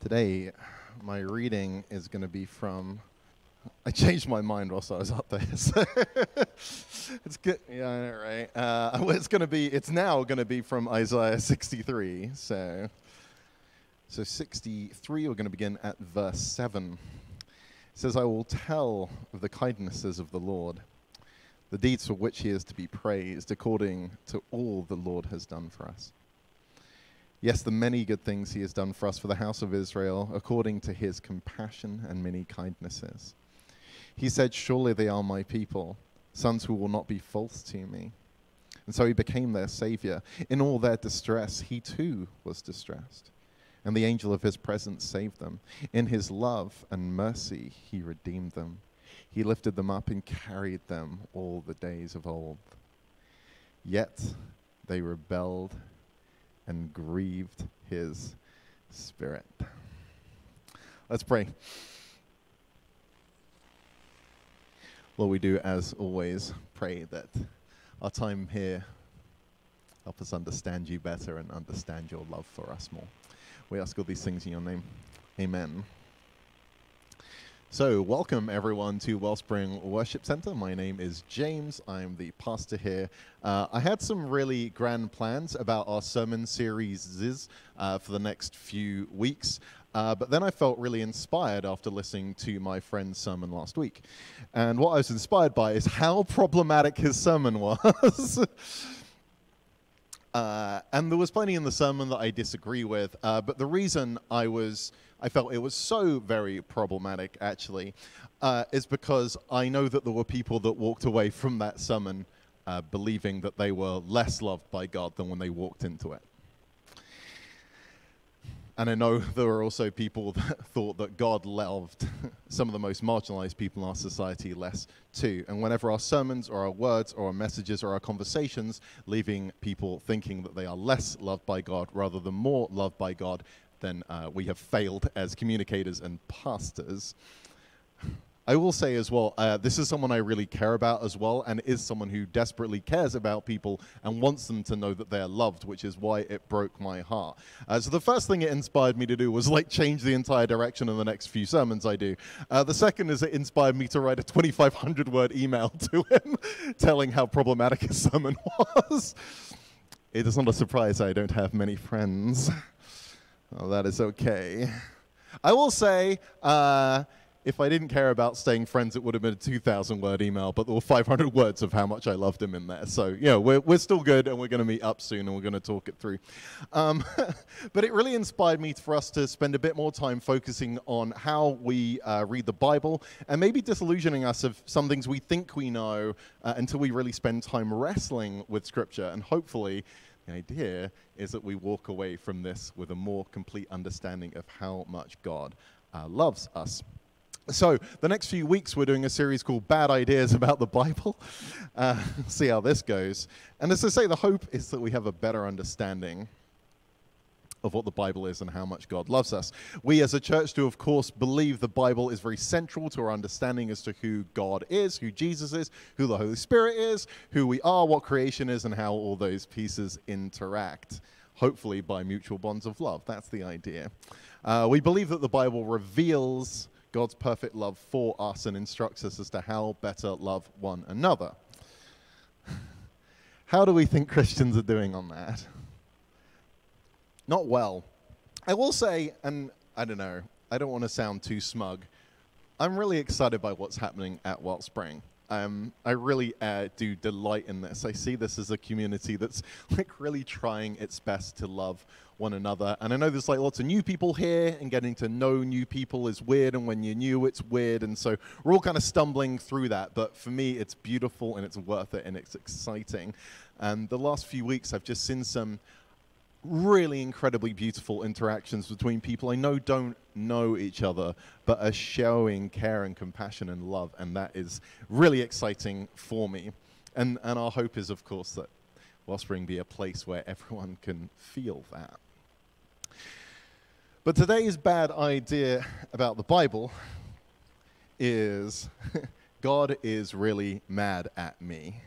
Today, my reading is going to be from. I changed my mind whilst I was up there. So it's good. Yeah, right. Uh, it's going to be. It's now going to be from Isaiah 63. So, so 63. We're going to begin at verse seven. It says, "I will tell of the kindnesses of the Lord, the deeds for which He is to be praised, according to all the Lord has done for us." Yes, the many good things he has done for us for the house of Israel, according to his compassion and many kindnesses. He said, Surely they are my people, sons who will not be false to me. And so he became their savior. In all their distress, he too was distressed. And the angel of his presence saved them. In his love and mercy, he redeemed them. He lifted them up and carried them all the days of old. Yet they rebelled and grieved his spirit. Let's pray. Lord, we do, as always, pray that our time here help us understand you better and understand your love for us more. We ask all these things in your name. Amen. So, welcome everyone to Wellspring Worship Center. My name is James. I'm the pastor here. Uh, I had some really grand plans about our sermon series uh, for the next few weeks, uh, but then I felt really inspired after listening to my friend's sermon last week. And what I was inspired by is how problematic his sermon was. Uh, and there was plenty in the sermon that I disagree with, uh, but the reason I was I felt it was so very problematic actually uh, is because I know that there were people that walked away from that sermon uh, believing that they were less loved by God than when they walked into it. And I know there were also people that thought that God loved some of the most marginalized people in our society less too. And whenever our sermons or our words or our messages or our conversations leaving people thinking that they are less loved by God rather than more loved by God, then uh, we have failed as communicators and pastors. I will say as well, uh, this is someone I really care about as well, and is someone who desperately cares about people and wants them to know that they are loved, which is why it broke my heart. Uh, so the first thing it inspired me to do was like change the entire direction of the next few sermons I do. Uh, the second is it inspired me to write a 2,500 word email to him, telling how problematic his sermon was. It is not a surprise I don't have many friends. Well, that is okay. I will say. Uh, if I didn't care about staying friends, it would have been a 2,000 word email, but there were 500 words of how much I loved him in there. So, you know, we're, we're still good and we're going to meet up soon and we're going to talk it through. Um, but it really inspired me for us to spend a bit more time focusing on how we uh, read the Bible and maybe disillusioning us of some things we think we know uh, until we really spend time wrestling with Scripture. And hopefully, the idea is that we walk away from this with a more complete understanding of how much God uh, loves us. So, the next few weeks, we're doing a series called Bad Ideas About the Bible. Uh, see how this goes. And as I say, the hope is that we have a better understanding of what the Bible is and how much God loves us. We as a church do, of course, believe the Bible is very central to our understanding as to who God is, who Jesus is, who the Holy Spirit is, who we are, what creation is, and how all those pieces interact. Hopefully, by mutual bonds of love. That's the idea. Uh, we believe that the Bible reveals God's perfect love for us and instructs us as to how better love one another. How do we think Christians are doing on that? Not well. I will say, and I don't know, I don't want to sound too smug. I'm really excited by what's happening at Wellspring. Um, I really uh, do delight in this. I see this as a community that's like really trying its best to love one another. And I know there's like lots of new people here, and getting to know new people is weird. And when you're new, it's weird. And so we're all kind of stumbling through that. But for me, it's beautiful and it's worth it and it's exciting. And the last few weeks, I've just seen some really incredibly beautiful interactions between people I know don't know each other, but are showing care and compassion and love, and that is really exciting for me. And and our hope is, of course, that Wellspring be a place where everyone can feel that. But today's bad idea about the Bible is God is really mad at me.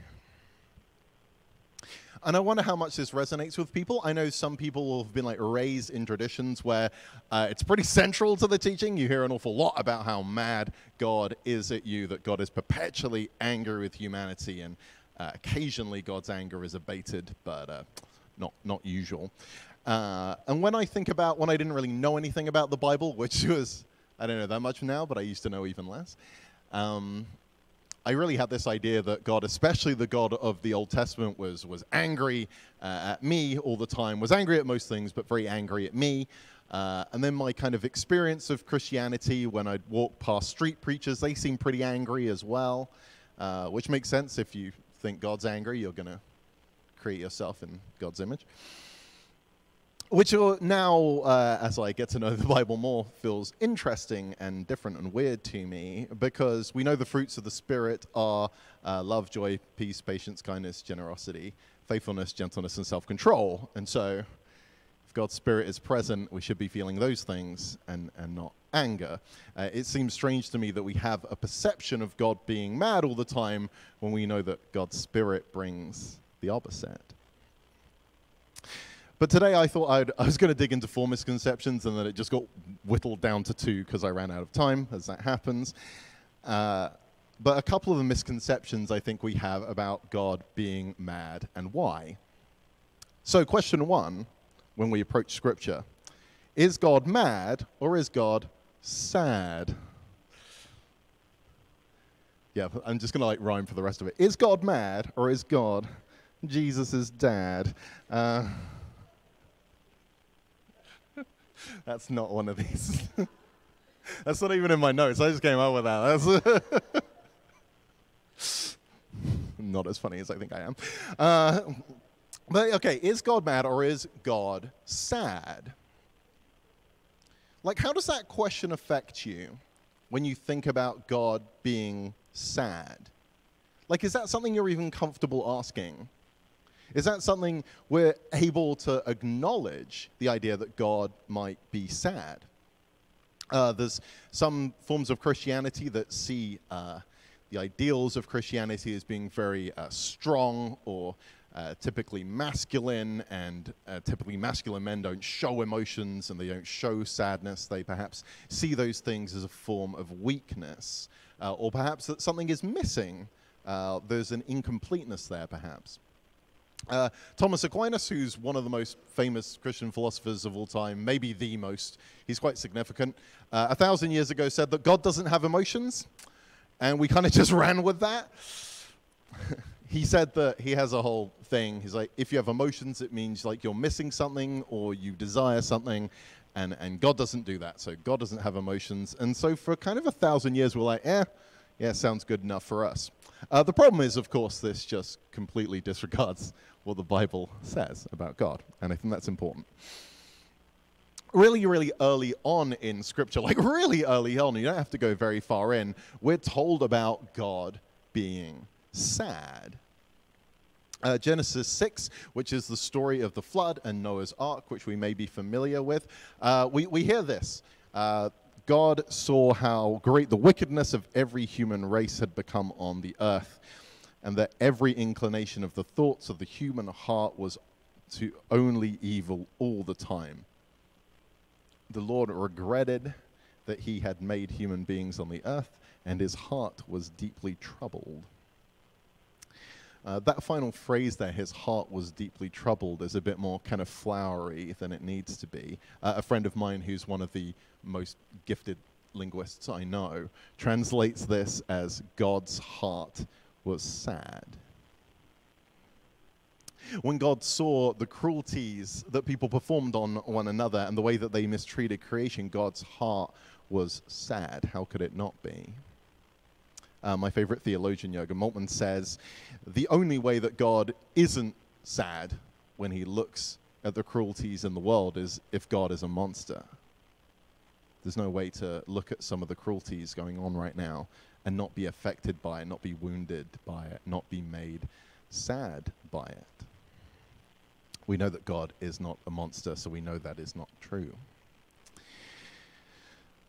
And I wonder how much this resonates with people. I know some people have been like raised in traditions where uh, it's pretty central to the teaching. You hear an awful lot about how mad God is at you, that God is perpetually angry with humanity, and uh, occasionally God's anger is abated, but uh, not not usual. Uh, and when I think about when I didn't really know anything about the Bible, which was I don't know that much now, but I used to know even less. Um, I really had this idea that God, especially the God of the Old Testament, was, was angry uh, at me all the time, was angry at most things, but very angry at me. Uh, and then my kind of experience of Christianity when I'd walk past street preachers, they seem pretty angry as well, uh, which makes sense if you think God's angry, you're going to create yourself in God's image which now, uh, as I get to know the Bible more, feels interesting and different and weird to me because we know the fruits of the Spirit are uh, love, joy, peace, patience, kindness, generosity, faithfulness, gentleness, and self control. And so, if God's Spirit is present, we should be feeling those things and, and not anger. Uh, it seems strange to me that we have a perception of God being mad all the time when we know that God's Spirit brings the opposite. But today I thought I'd, i was going to dig into four misconceptions, and then it just got whittled down to two because I ran out of time, as that happens. Uh, but a couple of the misconceptions I think we have about God being mad and why. So, question one when we approach Scripture is God mad or is God sad? Yeah, I'm just going to like rhyme for the rest of it. Is God mad or is God Jesus' dad? Uh, That's not one of these. That's not even in my notes. I just came up with that. That's not as funny as I think I am. Uh, but okay, is God mad or is God sad? Like, how does that question affect you when you think about God being sad? Like, is that something you're even comfortable asking? Is that something we're able to acknowledge the idea that God might be sad? Uh, there's some forms of Christianity that see uh, the ideals of Christianity as being very uh, strong or uh, typically masculine, and uh, typically masculine men don't show emotions and they don't show sadness. They perhaps see those things as a form of weakness, uh, or perhaps that something is missing. there's an incompleteness there, perhaps. Uh, Thomas Aquinas, who's one of the most famous Christian philosophers of all time, maybe the most, he's quite significant, uh, a thousand years ago said that God doesn't have emotions, and we kind of just ran with that. he said that he has a whole thing. He's like, if you have emotions, it means like you're missing something or you desire something, and, and God doesn't do that. So God doesn't have emotions. And so for kind of a thousand years, we're like, eh, yeah, sounds good enough for us. Uh, the problem is, of course, this just completely disregards what the Bible says about God. And I think that's important. Really, really early on in Scripture, like really early on, you don't have to go very far in, we're told about God being sad. Uh, Genesis 6, which is the story of the flood and Noah's ark, which we may be familiar with, uh, we, we hear this. Uh, God saw how great the wickedness of every human race had become on the earth and that every inclination of the thoughts of the human heart was to only evil all the time. The Lord regretted that he had made human beings on the earth, and his heart was deeply troubled. Uh, that final phrase there, his heart was deeply troubled, is a bit more kind of flowery than it needs to be. Uh, a friend of mine who's one of the most gifted linguists I know translates this as God's heart was sad. When God saw the cruelties that people performed on one another and the way that they mistreated creation, God's heart was sad. How could it not be? Uh, my favorite theologian, Jurgen Moltmann, says the only way that God isn't sad when he looks at the cruelties in the world is if God is a monster. There's no way to look at some of the cruelties going on right now and not be affected by it, not be wounded by it, not be made sad by it. We know that God is not a monster, so we know that is not true.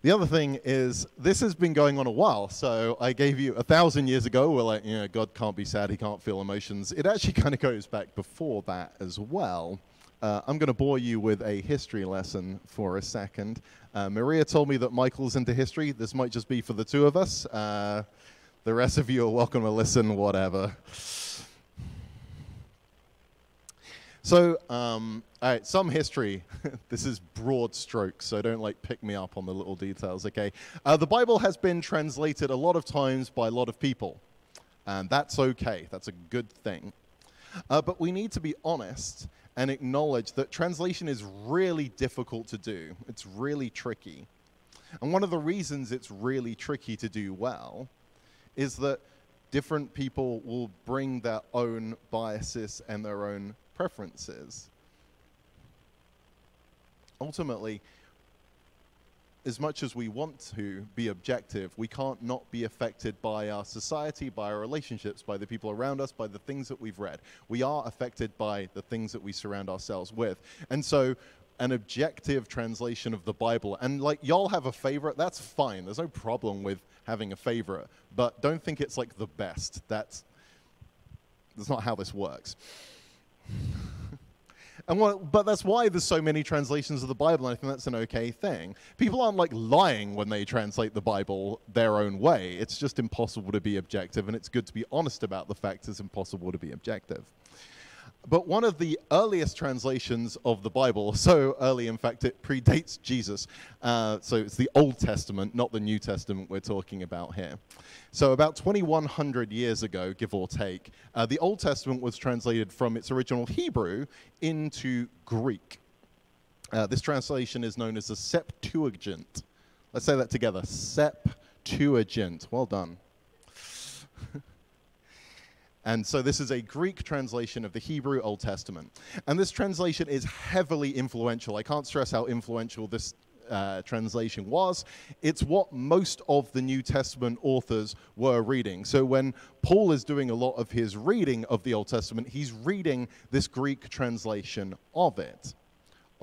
The other thing is, this has been going on a while. So I gave you a thousand years ago, we're like, you know, God can't be sad, he can't feel emotions. It actually kind of goes back before that as well. Uh, I'm going to bore you with a history lesson for a second. Uh, Maria told me that Michael's into history. This might just be for the two of us. Uh, the rest of you are welcome to listen, whatever. So, um, all right, some history. this is broad strokes, so don't like pick me up on the little details, okay? Uh, the Bible has been translated a lot of times by a lot of people, and that's okay. That's a good thing. Uh, but we need to be honest and acknowledge that translation is really difficult to do. It's really tricky. And one of the reasons it's really tricky to do well is that different people will bring their own biases and their own preferences. Ultimately, as much as we want to be objective, we can't not be affected by our society, by our relationships, by the people around us, by the things that we've read. We are affected by the things that we surround ourselves with. And so, an objective translation of the Bible, and like y'all have a favorite, that's fine. There's no problem with having a favorite, but don't think it's like the best. That's, that's not how this works. And what, but that's why there's so many translations of the Bible, and I think that's an okay thing. People aren't like lying when they translate the Bible their own way. It's just impossible to be objective, and it's good to be honest about the fact it's impossible to be objective. But one of the earliest translations of the Bible, so early, in fact, it predates Jesus. Uh, so it's the Old Testament, not the New Testament we're talking about here. So about 2,100 years ago, give or take, uh, the Old Testament was translated from its original Hebrew into Greek. Uh, this translation is known as the Septuagint. Let's say that together Septuagint. Well done. And so this is a Greek translation of the Hebrew Old Testament. And this translation is heavily influential. I can't stress how influential this uh, translation was. It's what most of the New Testament authors were reading. So when Paul is doing a lot of his reading of the Old Testament, he's reading this Greek translation of it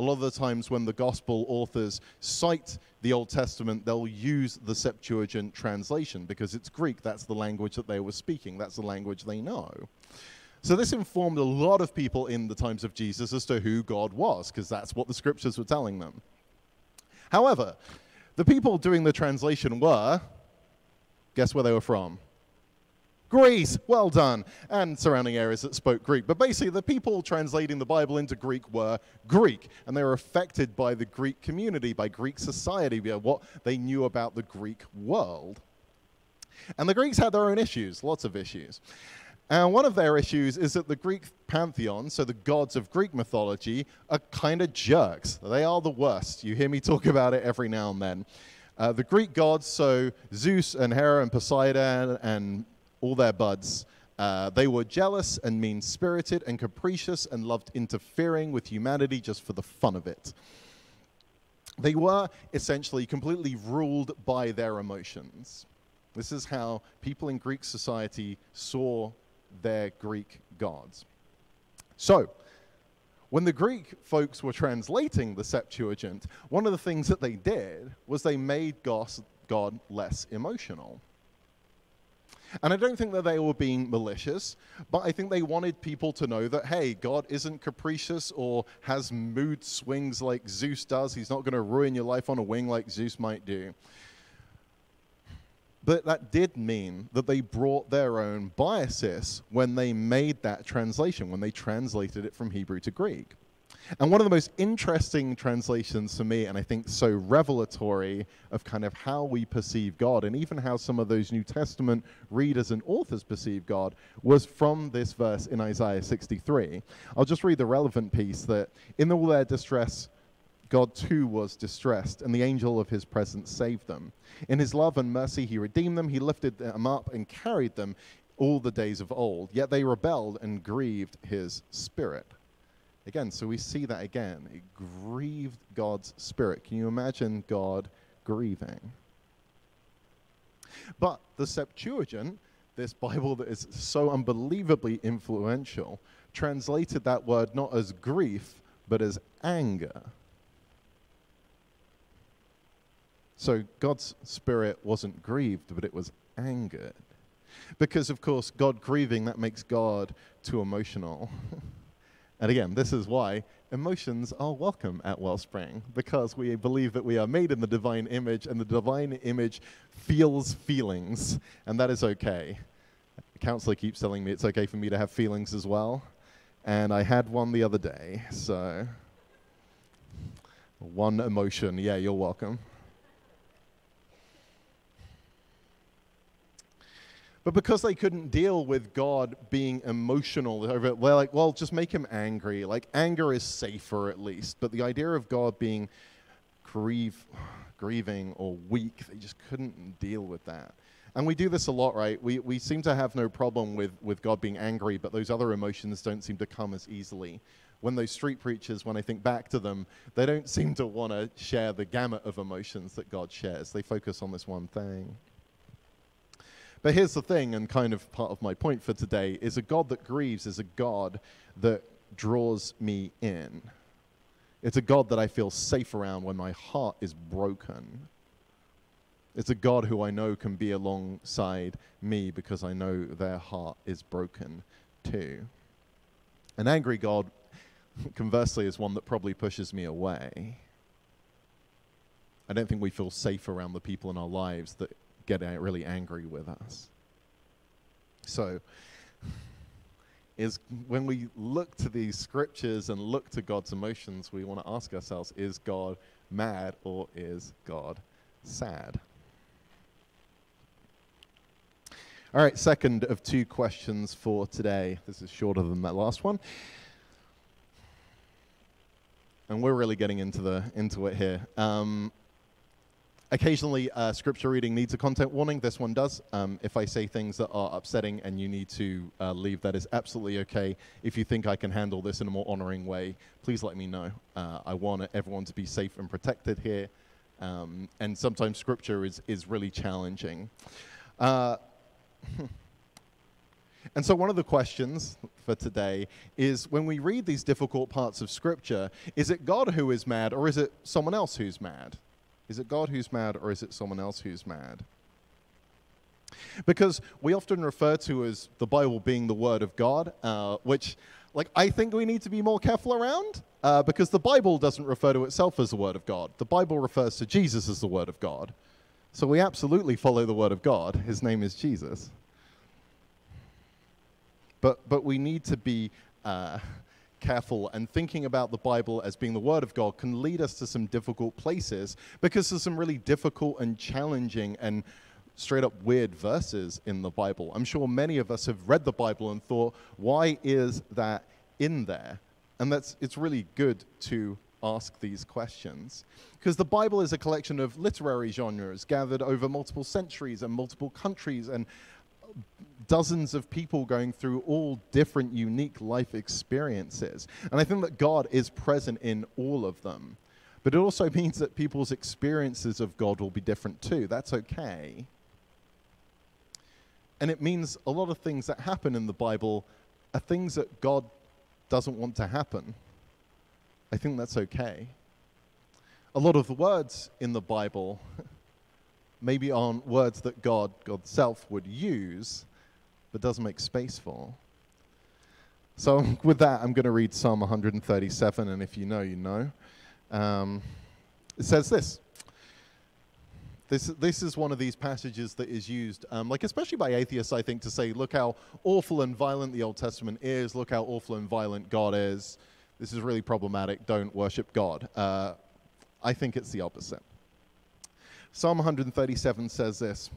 a lot of the times when the gospel authors cite the Old Testament, they'll use the Septuagint translation because it's Greek. That's the language that they were speaking, that's the language they know. So this informed a lot of people in the times of Jesus as to who God was, because that's what the scriptures were telling them. However, the people doing the translation were, guess where they were from? Greece, well done, and surrounding areas that spoke Greek. But basically, the people translating the Bible into Greek were Greek, and they were affected by the Greek community, by Greek society, by what they knew about the Greek world. And the Greeks had their own issues, lots of issues. And one of their issues is that the Greek pantheon, so the gods of Greek mythology, are kind of jerks. They are the worst. You hear me talk about it every now and then. Uh, the Greek gods, so Zeus and Hera and Poseidon and all their buds. Uh, they were jealous and mean spirited and capricious and loved interfering with humanity just for the fun of it. They were essentially completely ruled by their emotions. This is how people in Greek society saw their Greek gods. So, when the Greek folks were translating the Septuagint, one of the things that they did was they made God less emotional. And I don't think that they were being malicious, but I think they wanted people to know that, hey, God isn't capricious or has mood swings like Zeus does. He's not going to ruin your life on a wing like Zeus might do. But that did mean that they brought their own biases when they made that translation, when they translated it from Hebrew to Greek. And one of the most interesting translations for me, and I think so revelatory of kind of how we perceive God, and even how some of those New Testament readers and authors perceive God, was from this verse in Isaiah 63. I'll just read the relevant piece that in all their distress, God too was distressed, and the angel of his presence saved them. In his love and mercy, he redeemed them, he lifted them up and carried them all the days of old. Yet they rebelled and grieved his spirit. Again, so we see that again. It grieved God's spirit. Can you imagine God grieving? But the Septuagint, this Bible that is so unbelievably influential, translated that word not as grief, but as anger. So God's spirit wasn't grieved, but it was angered. Because, of course, God grieving, that makes God too emotional. and again, this is why emotions are welcome at Wellspring, because we believe that we are made in the divine image, and the divine image feels feelings, and that is okay. The counselor keeps telling me it's okay for me to have feelings as well, and I had one the other day, so one emotion, yeah, you're welcome. But because they couldn't deal with God being emotional over it, they're like, well, just make him angry. Like, anger is safer at least. But the idea of God being grieve, grieving or weak, they just couldn't deal with that. And we do this a lot, right? We, we seem to have no problem with, with God being angry, but those other emotions don't seem to come as easily. When those street preachers, when I think back to them, they don't seem to want to share the gamut of emotions that God shares. They focus on this one thing. But here's the thing, and kind of part of my point for today is a God that grieves is a God that draws me in. It's a God that I feel safe around when my heart is broken. It's a God who I know can be alongside me because I know their heart is broken too. An angry God, conversely, is one that probably pushes me away. I don't think we feel safe around the people in our lives that get really angry with us. So, is when we look to these scriptures and look to God's emotions, we want to ask ourselves is God mad or is God sad? All right, second of two questions for today. This is shorter than that last one. And we're really getting into the into it here. Um, Occasionally, uh, scripture reading needs a content warning. This one does. Um, if I say things that are upsetting and you need to uh, leave, that is absolutely okay. If you think I can handle this in a more honoring way, please let me know. Uh, I want everyone to be safe and protected here. Um, and sometimes scripture is, is really challenging. Uh, and so, one of the questions for today is when we read these difficult parts of Scripture, is it God who is mad or is it someone else who's mad? Is it God who's mad or is it someone else who's mad? Because we often refer to as the Bible being the Word of God, uh, which, like, I think we need to be more careful around uh, because the Bible doesn't refer to itself as the Word of God. The Bible refers to Jesus as the Word of God. So we absolutely follow the Word of God. His name is Jesus. But, but we need to be uh, careful and thinking about the Bible as being the Word of God can lead us to some difficult places because there's some really difficult and challenging and straight up weird verses in the Bible. I'm sure many of us have read the Bible and thought, why is that in there? And that's it's really good to ask these questions. Because the Bible is a collection of literary genres gathered over multiple centuries and multiple countries and dozens of people going through all different unique life experiences. And I think that God is present in all of them. But it also means that people's experiences of God will be different too. That's okay. And it means a lot of things that happen in the Bible are things that God doesn't want to happen. I think that's okay. A lot of the words in the Bible maybe aren't words that God, God's self, would use, but doesn't make space for. So, with that, I'm going to read Psalm 137, and if you know, you know. Um, it says this. This, this is one of these passages that is used, um, like especially by atheists, I think, to say, look how awful and violent the Old Testament is, look how awful and violent God is. This is really problematic. Don't worship God. Uh, I think it's the opposite. Psalm 137 says this,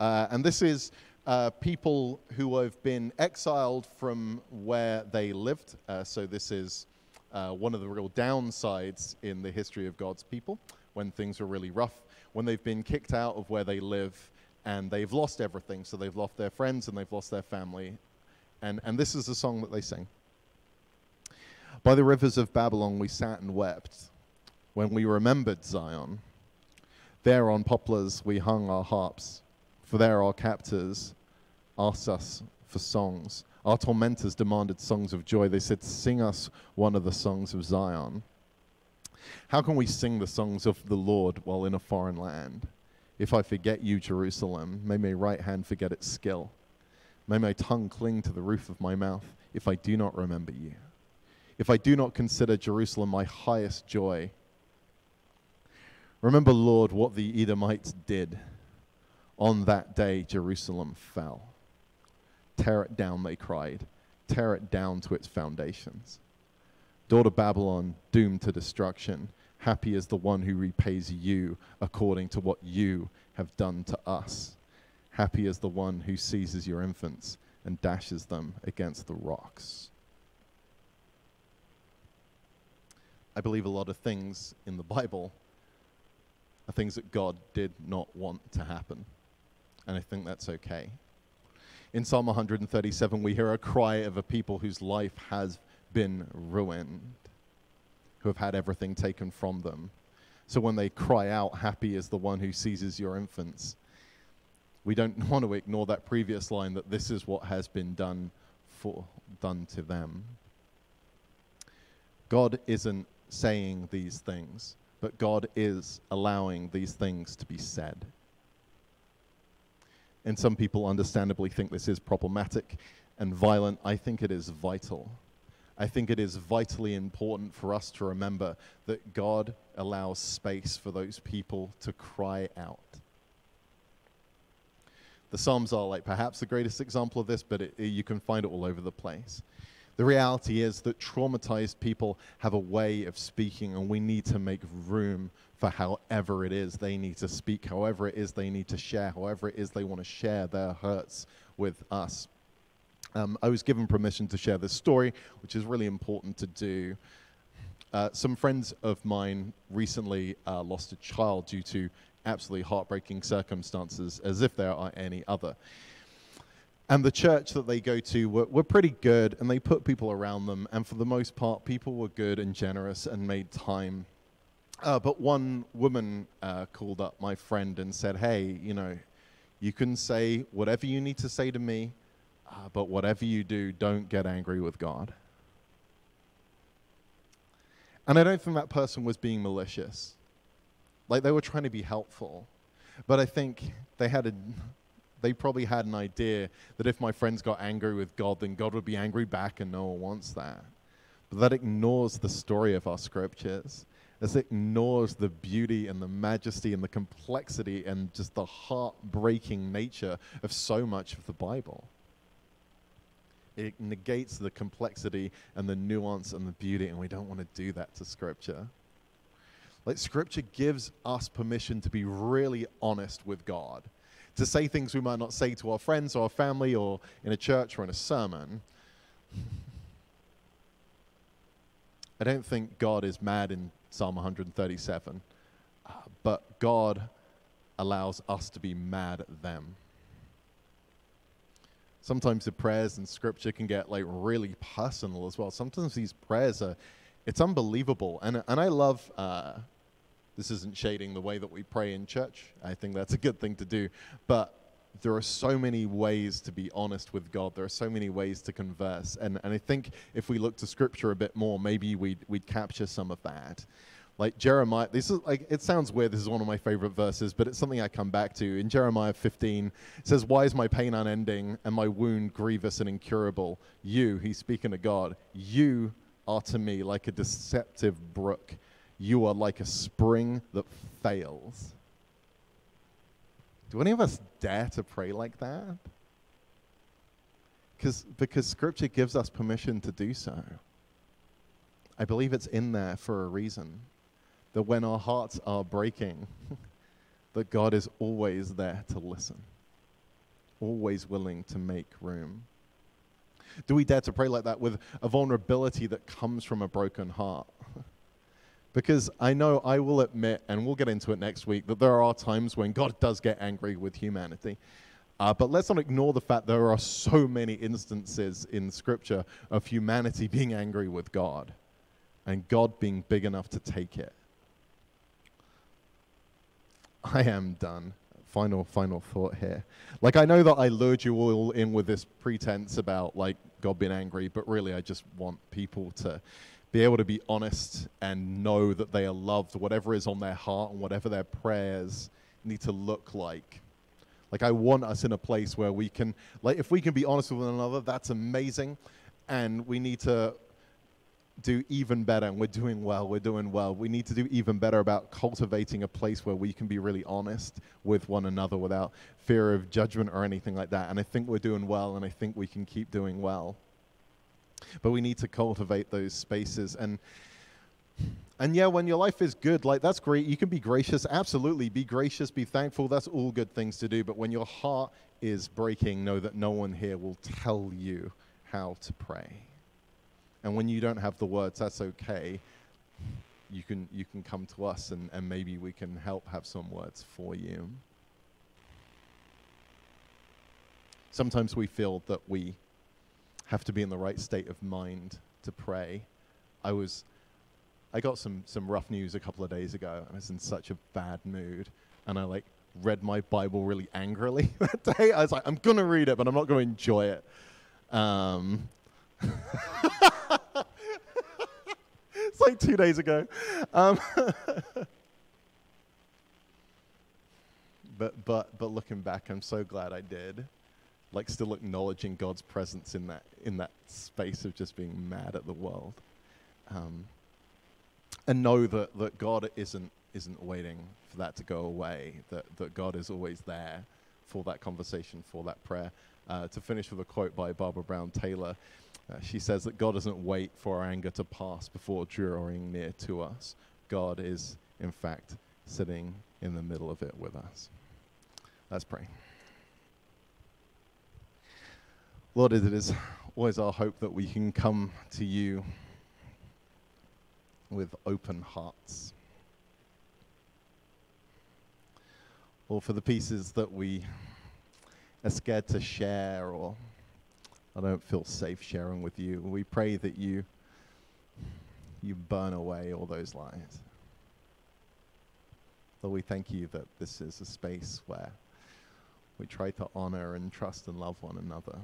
uh, and this is uh, people who have been exiled from where they lived. Uh, so, this is uh, one of the real downsides in the history of God's people when things are really rough, when they've been kicked out of where they live and they've lost everything. So, they've lost their friends and they've lost their family. And, and this is the song that they sing By the rivers of Babylon, we sat and wept when we remembered Zion. There on poplars we hung our harps, for there our captors asked us for songs. Our tormentors demanded songs of joy. They said, Sing us one of the songs of Zion. How can we sing the songs of the Lord while in a foreign land? If I forget you, Jerusalem, may my right hand forget its skill. May my tongue cling to the roof of my mouth if I do not remember you. If I do not consider Jerusalem my highest joy. Remember, Lord, what the Edomites did. On that day, Jerusalem fell. Tear it down, they cried. Tear it down to its foundations. Daughter Babylon, doomed to destruction. Happy is the one who repays you according to what you have done to us. Happy is the one who seizes your infants and dashes them against the rocks. I believe a lot of things in the Bible are things that God did not want to happen. And I think that's okay. In Psalm 137, we hear a cry of a people whose life has been ruined, who have had everything taken from them. So when they cry out, Happy is the one who seizes your infants, we don't want to ignore that previous line that this is what has been done for done to them. God isn't saying these things, but God is allowing these things to be said. And some people understandably think this is problematic and violent. I think it is vital. I think it is vitally important for us to remember that God allows space for those people to cry out. The Psalms are like perhaps the greatest example of this, but it, you can find it all over the place. The reality is that traumatized people have a way of speaking, and we need to make room for however it is they need to speak, however it is they need to share, however it is they want to share their hurts with us. Um, I was given permission to share this story, which is really important to do. Uh, some friends of mine recently uh, lost a child due to absolutely heartbreaking circumstances, as if there are any other. And the church that they go to were, were pretty good, and they put people around them. And for the most part, people were good and generous and made time. Uh, but one woman uh, called up my friend and said, Hey, you know, you can say whatever you need to say to me, uh, but whatever you do, don't get angry with God. And I don't think that person was being malicious. Like they were trying to be helpful. But I think they had a they probably had an idea that if my friends got angry with God, then God would be angry back, and no one wants that. But that ignores the story of our scriptures. This ignores the beauty and the majesty and the complexity and just the heartbreaking nature of so much of the Bible. It negates the complexity and the nuance and the beauty, and we don't want to do that to Scripture. Like, Scripture gives us permission to be really honest with God, to say things we might not say to our friends or our family or in a church or in a sermon. I don't think God is mad in Psalm 137, uh, but God allows us to be mad at them. Sometimes the prayers in Scripture can get like really personal as well. Sometimes these prayers are, it's unbelievable, and and I love. Uh, this isn't shading the way that we pray in church. I think that's a good thing to do. But there are so many ways to be honest with God. There are so many ways to converse. And, and I think if we look to scripture a bit more, maybe we'd, we'd capture some of that. Like Jeremiah, this is like, it sounds weird. This is one of my favorite verses, but it's something I come back to. In Jeremiah 15, it says, Why is my pain unending and my wound grievous and incurable? You, he's speaking to God, you are to me like a deceptive brook you are like a spring that fails. Do any of us dare to pray like that? Because because Scripture gives us permission to do so. I believe it's in there for a reason. That when our hearts are breaking, that God is always there to listen, always willing to make room. Do we dare to pray like that with a vulnerability that comes from a broken heart? Because I know I will admit, and we'll get into it next week, that there are times when God does get angry with humanity. Uh, but let's not ignore the fact that there are so many instances in Scripture of humanity being angry with God and God being big enough to take it. I am done. Final, final thought here. Like, I know that I lured you all in with this pretense about, like, God being angry, but really I just want people to be able to be honest and know that they are loved, whatever is on their heart and whatever their prayers need to look like. Like, I want us in a place where we can, like, if we can be honest with one another, that's amazing. And we need to do even better. And we're doing well. We're doing well. We need to do even better about cultivating a place where we can be really honest with one another without fear of judgment or anything like that. And I think we're doing well. And I think we can keep doing well. But we need to cultivate those spaces. And and yeah, when your life is good, like that's great. You can be gracious, absolutely. Be gracious, be thankful. That's all good things to do. But when your heart is breaking, know that no one here will tell you how to pray. And when you don't have the words, that's okay. You can you can come to us and, and maybe we can help have some words for you. Sometimes we feel that we have to be in the right state of mind to pray. I was I got some some rough news a couple of days ago. I was in such a bad mood, and I like read my Bible really angrily that day. I was like, I'm gonna read it, but I'm not gonna enjoy it. Um, it's like two days ago. Um, but but but looking back, I'm so glad I did like still acknowledging God's presence in that in that space of just being mad at the world, um, and know that that God isn't isn't waiting for that to go away. That that God is always there for that conversation, for that prayer. Uh, to finish with a quote by Barbara Brown Taylor, uh, she says that God doesn't wait for our anger to pass before drawing near to us. God is, in fact, sitting in the middle of it with us. Let's pray. Lord, it is always our hope that we can come to you with open hearts. Or for the pieces that we are scared to share or I don't feel safe sharing with you, we pray that you you burn away all those lies. Lord, we thank you that this is a space where we try to honor and trust and love one another.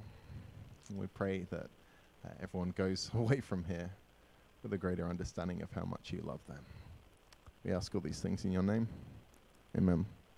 And we pray that uh, everyone goes away from here with a greater understanding of how much you love them. We ask all these things in your name. Amen.